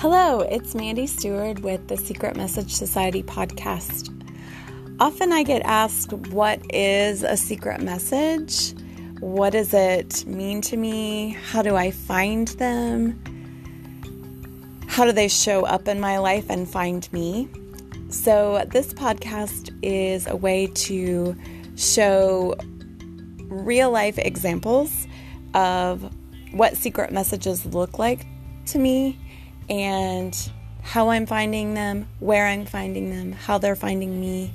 Hello, it's Mandy Stewart with the Secret Message Society podcast. Often I get asked, What is a secret message? What does it mean to me? How do I find them? How do they show up in my life and find me? So, this podcast is a way to show real life examples of what secret messages look like to me and how I'm finding them, where I'm finding them, how they're finding me,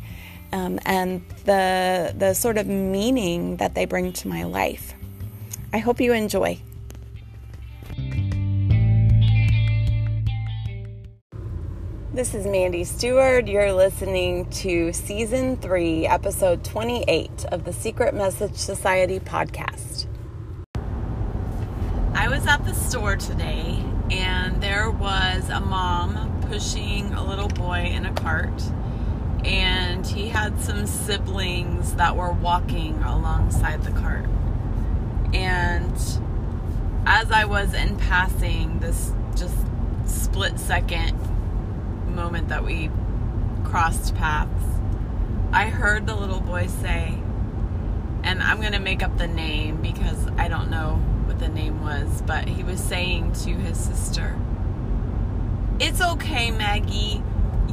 um, and the the sort of meaning that they bring to my life. I hope you enjoy. This is Mandy Stewart. You're listening to season three, episode 28 of the Secret Message Society podcast. I was at the store today and there was a mom pushing a little boy in a cart and he had some siblings that were walking alongside the cart. And as i was in passing this just split second moment that we crossed paths i heard the little boy say and i'm going to make up the name because i don't know the name was, but he was saying to his sister, It's okay, Maggie.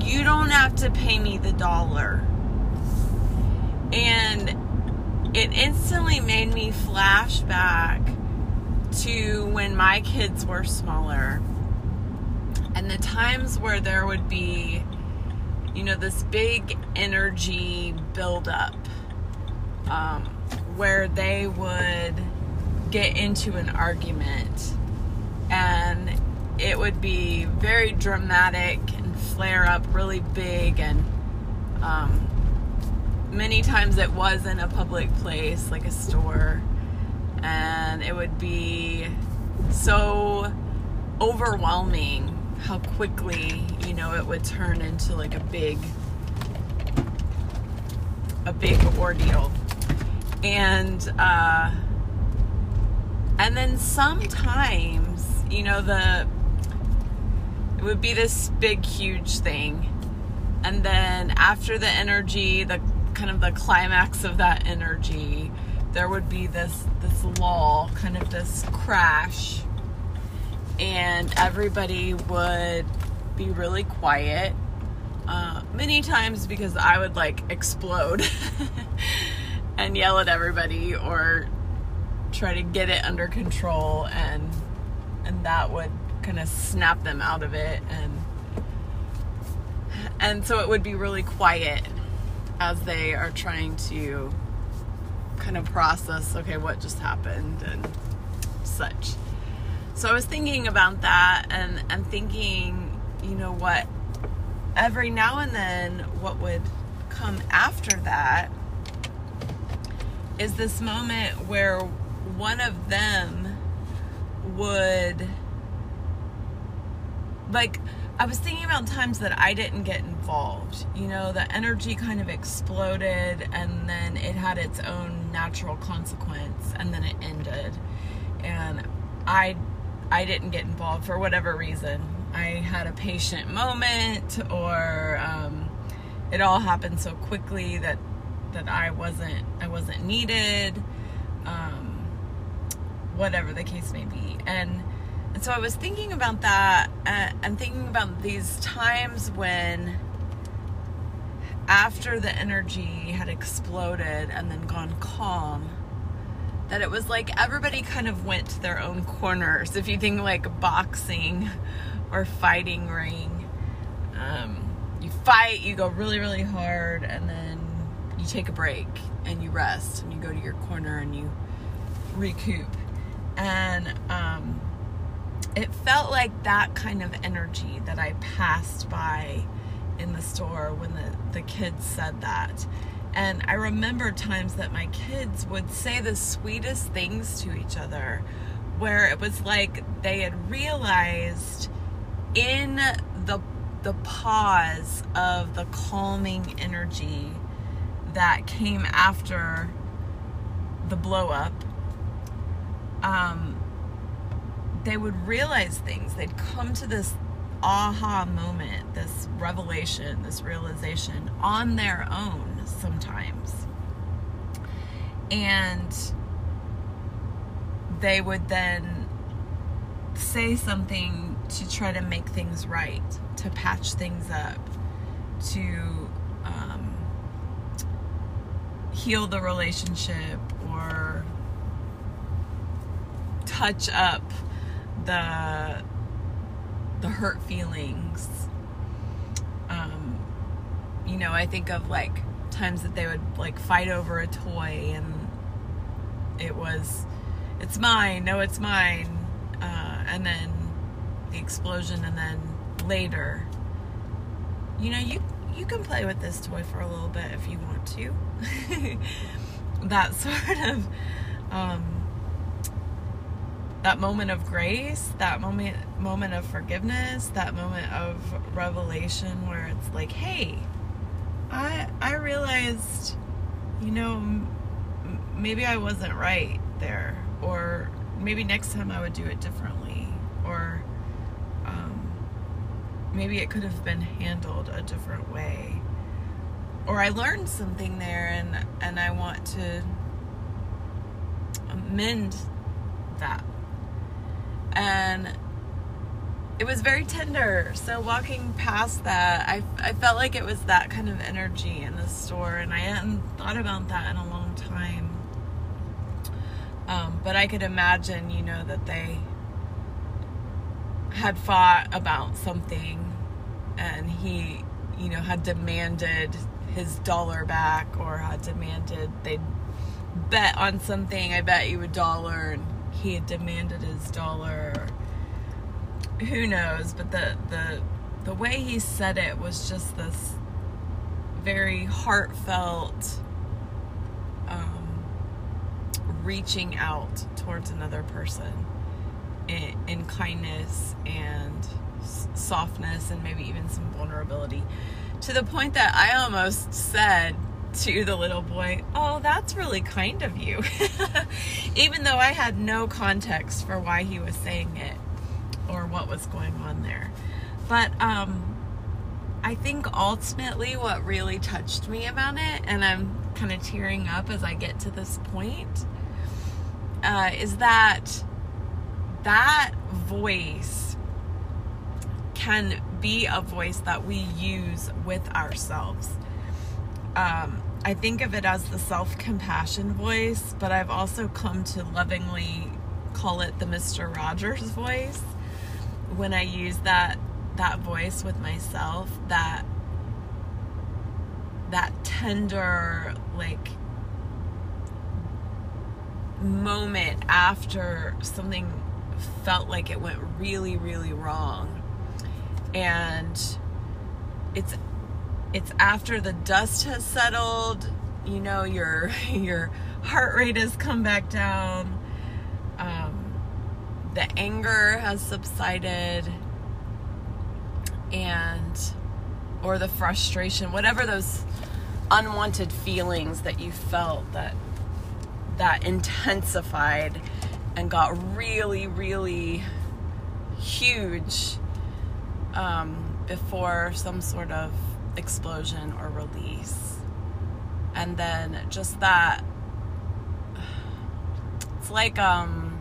You don't have to pay me the dollar. And it instantly made me flash back to when my kids were smaller and the times where there would be, you know, this big energy buildup um, where they would get into an argument and it would be very dramatic and flare up really big and um, many times it was in a public place like a store and it would be so overwhelming how quickly you know it would turn into like a big a big ordeal. And uh and then sometimes, you know, the it would be this big huge thing. And then after the energy, the kind of the climax of that energy, there would be this this lull, kind of this crash. And everybody would be really quiet. Uh, many times because I would like explode and yell at everybody or try to get it under control and and that would kind of snap them out of it and and so it would be really quiet as they are trying to kind of process okay what just happened and such. So i was thinking about that and and thinking you know what every now and then what would come after that is this moment where one of them would like I was thinking about times that I didn't get involved. You know, the energy kind of exploded and then it had its own natural consequence and then it ended. And I I didn't get involved for whatever reason. I had a patient moment or um, it all happened so quickly that that I wasn't I wasn't needed. Um, whatever the case may be. And and so I was thinking about that uh, and thinking about these times when after the energy had exploded and then gone calm that it was like everybody kind of went to their own corners if you think like boxing or fighting ring um, you fight you go really really hard and then you take a break and you rest and you go to your corner and you recoup and um, it felt like that kind of energy that I passed by in the store when the, the kids said that. And I remember times that my kids would say the sweetest things to each other, where it was like they had realized in the the pause of the calming energy that came after the blow up um, they would realize things. They'd come to this aha moment, this revelation, this realization on their own sometimes. And they would then say something to try to make things right, to patch things up, to um, heal the relationship or touch up the the hurt feelings. Um, you know, I think of like times that they would like fight over a toy and it was it's mine. No it's mine. Uh, and then the explosion and then later. You know you you can play with this toy for a little bit if you want to. That sort of um, that moment of grace that moment moment of forgiveness that moment of revelation where it's like hey i i realized you know m- maybe i wasn't right there or maybe next time I would do it differently, or um, maybe it could have been handled a different way, or I learned something there and and I want to mend that, and it was very tender. So walking past that, I I felt like it was that kind of energy in the store, and I hadn't thought about that in a long time um, but I could imagine, you know, that they had fought about something and he, you know, had demanded his dollar back or had demanded they'd bet on something. I bet you a dollar and he had demanded his dollar. Who knows? But the, the, the way he said it was just this very heartfelt um, reaching out towards another person in, in kindness and softness and maybe even some vulnerability to the point that I almost said to the little boy, Oh, that's really kind of you. Even though I had no context for why he was saying it or what was going on there. But um, I think ultimately what really touched me about it, and I'm kind of tearing up as I get to this point, uh, is that that voice can be a voice that we use with ourselves. Um, I think of it as the self compassion voice, but I've also come to lovingly call it the Mr. Rogers voice when I use that that voice with myself that that tender like moment after something felt like it went really really wrong and it's it's after the dust has settled you know your your heart rate has come back down. Um, the anger has subsided and or the frustration whatever those unwanted feelings that you felt that that intensified and got really, really huge um, before some sort of explosion or release. And then just that, it's like, um,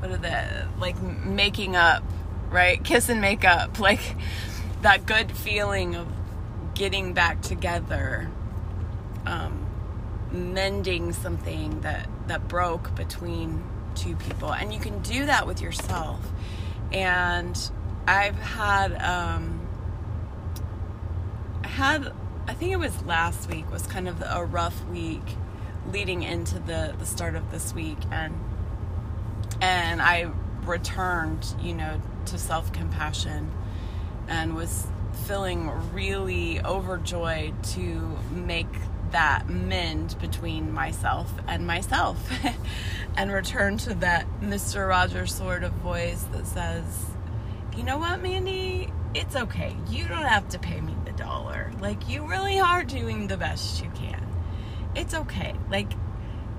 what are the, like making up, right? Kiss and make up. Like that good feeling of getting back together. Um, mending something that that broke between two people and you can do that with yourself and i've had um had i think it was last week was kind of a rough week leading into the the start of this week and and i returned you know to self-compassion and was feeling really overjoyed to make that mend between myself and myself and return to that Mr. Rogers sort of voice that says, you know what, Mandy? It's okay. You don't have to pay me. Like, you really are doing the best you can. It's okay. Like,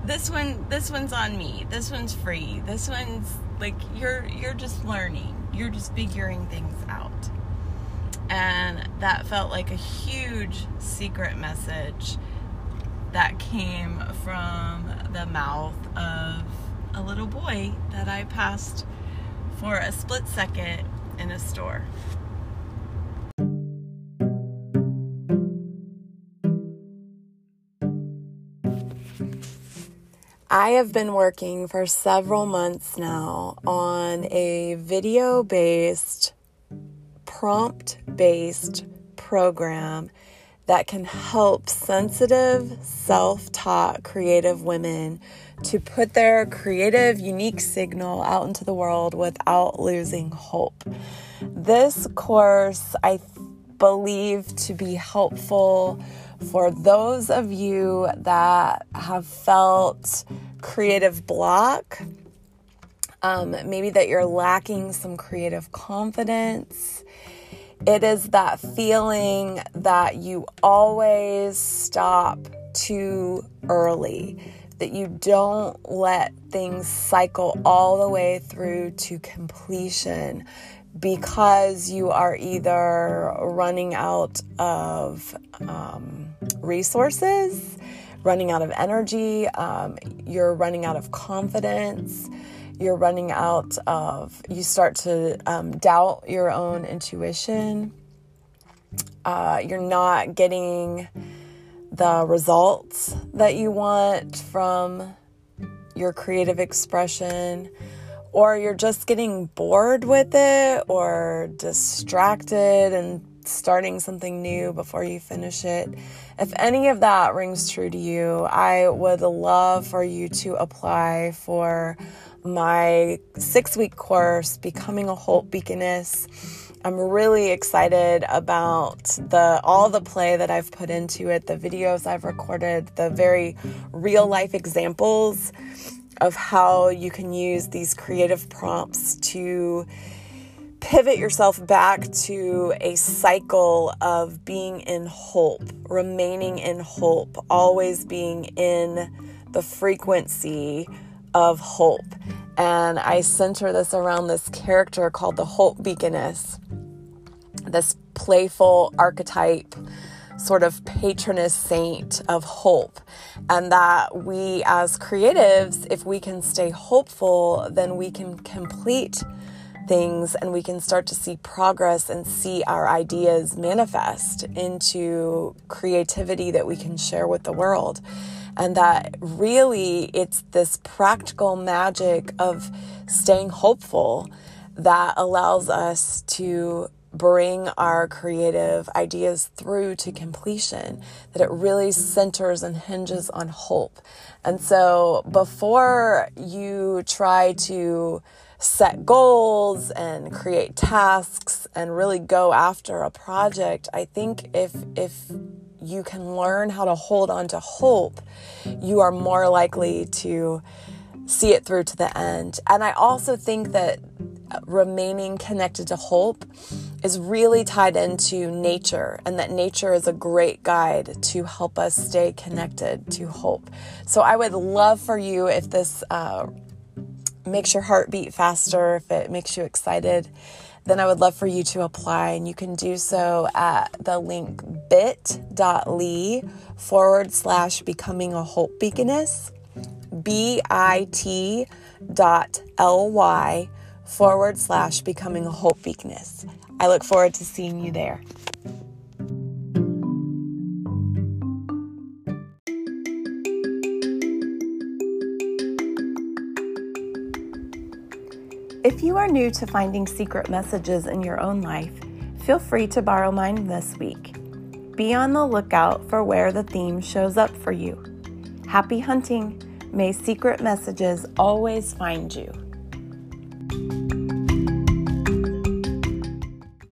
this one this one's on me this one's free this one's like you're you're just learning you're just figuring things out. And that felt like a huge secret message that came from the mouth of a little boy that I passed for a split second in a store. I have been working for several months now on a video based, prompt based program that can help sensitive, self taught creative women to put their creative, unique signal out into the world without losing hope. This course, I believe, to be helpful for those of you that have felt creative block, um, maybe that you're lacking some creative confidence. It is that feeling that you always stop too early, that you don't let things cycle all the way through to completion because you are either running out of um, resources, running out of energy, um, you're running out of confidence, you're running out of, you start to um, doubt your own intuition, uh, you're not getting the results that you want from your creative expression or you're just getting bored with it or distracted and starting something new before you finish it. If any of that rings true to you, I would love for you to apply for my six week course, Becoming a Hope Beaconess. I'm really excited about the all the play that I've put into it, the videos I've recorded, the very real life examples of how you can use these creative prompts to pivot yourself back to a cycle of being in hope, remaining in hope, always being in the frequency of hope. And I center this around this character called the Hope Beaconess, this playful archetype sort of patroness saint of hope. And that we, as creatives, if we can stay hopeful, then we can complete things and we can start to see progress and see our ideas manifest into creativity that we can share with the world. And that really it's this practical magic of staying hopeful that allows us to bring our mm. creative ideas through to completion, that it really centers and hinges on hope. And so before you try to set goals and create tasks and really go after a project, I think if if you can learn how to hold on to hope, you are more likely to see it through to the end. And I also think that remaining connected to hope is really tied into nature, and that nature is a great guide to help us stay connected to hope. So, I would love for you if this uh, makes your heart beat faster, if it makes you excited, then I would love for you to apply. And you can do so at the link bit.ly forward slash becoming a hope beaconess, B I T dot L Y forward slash becoming a hope beaconess. I look forward to seeing you there. If you are new to finding secret messages in your own life, feel free to borrow mine this week. Be on the lookout for where the theme shows up for you. Happy hunting! May secret messages always find you.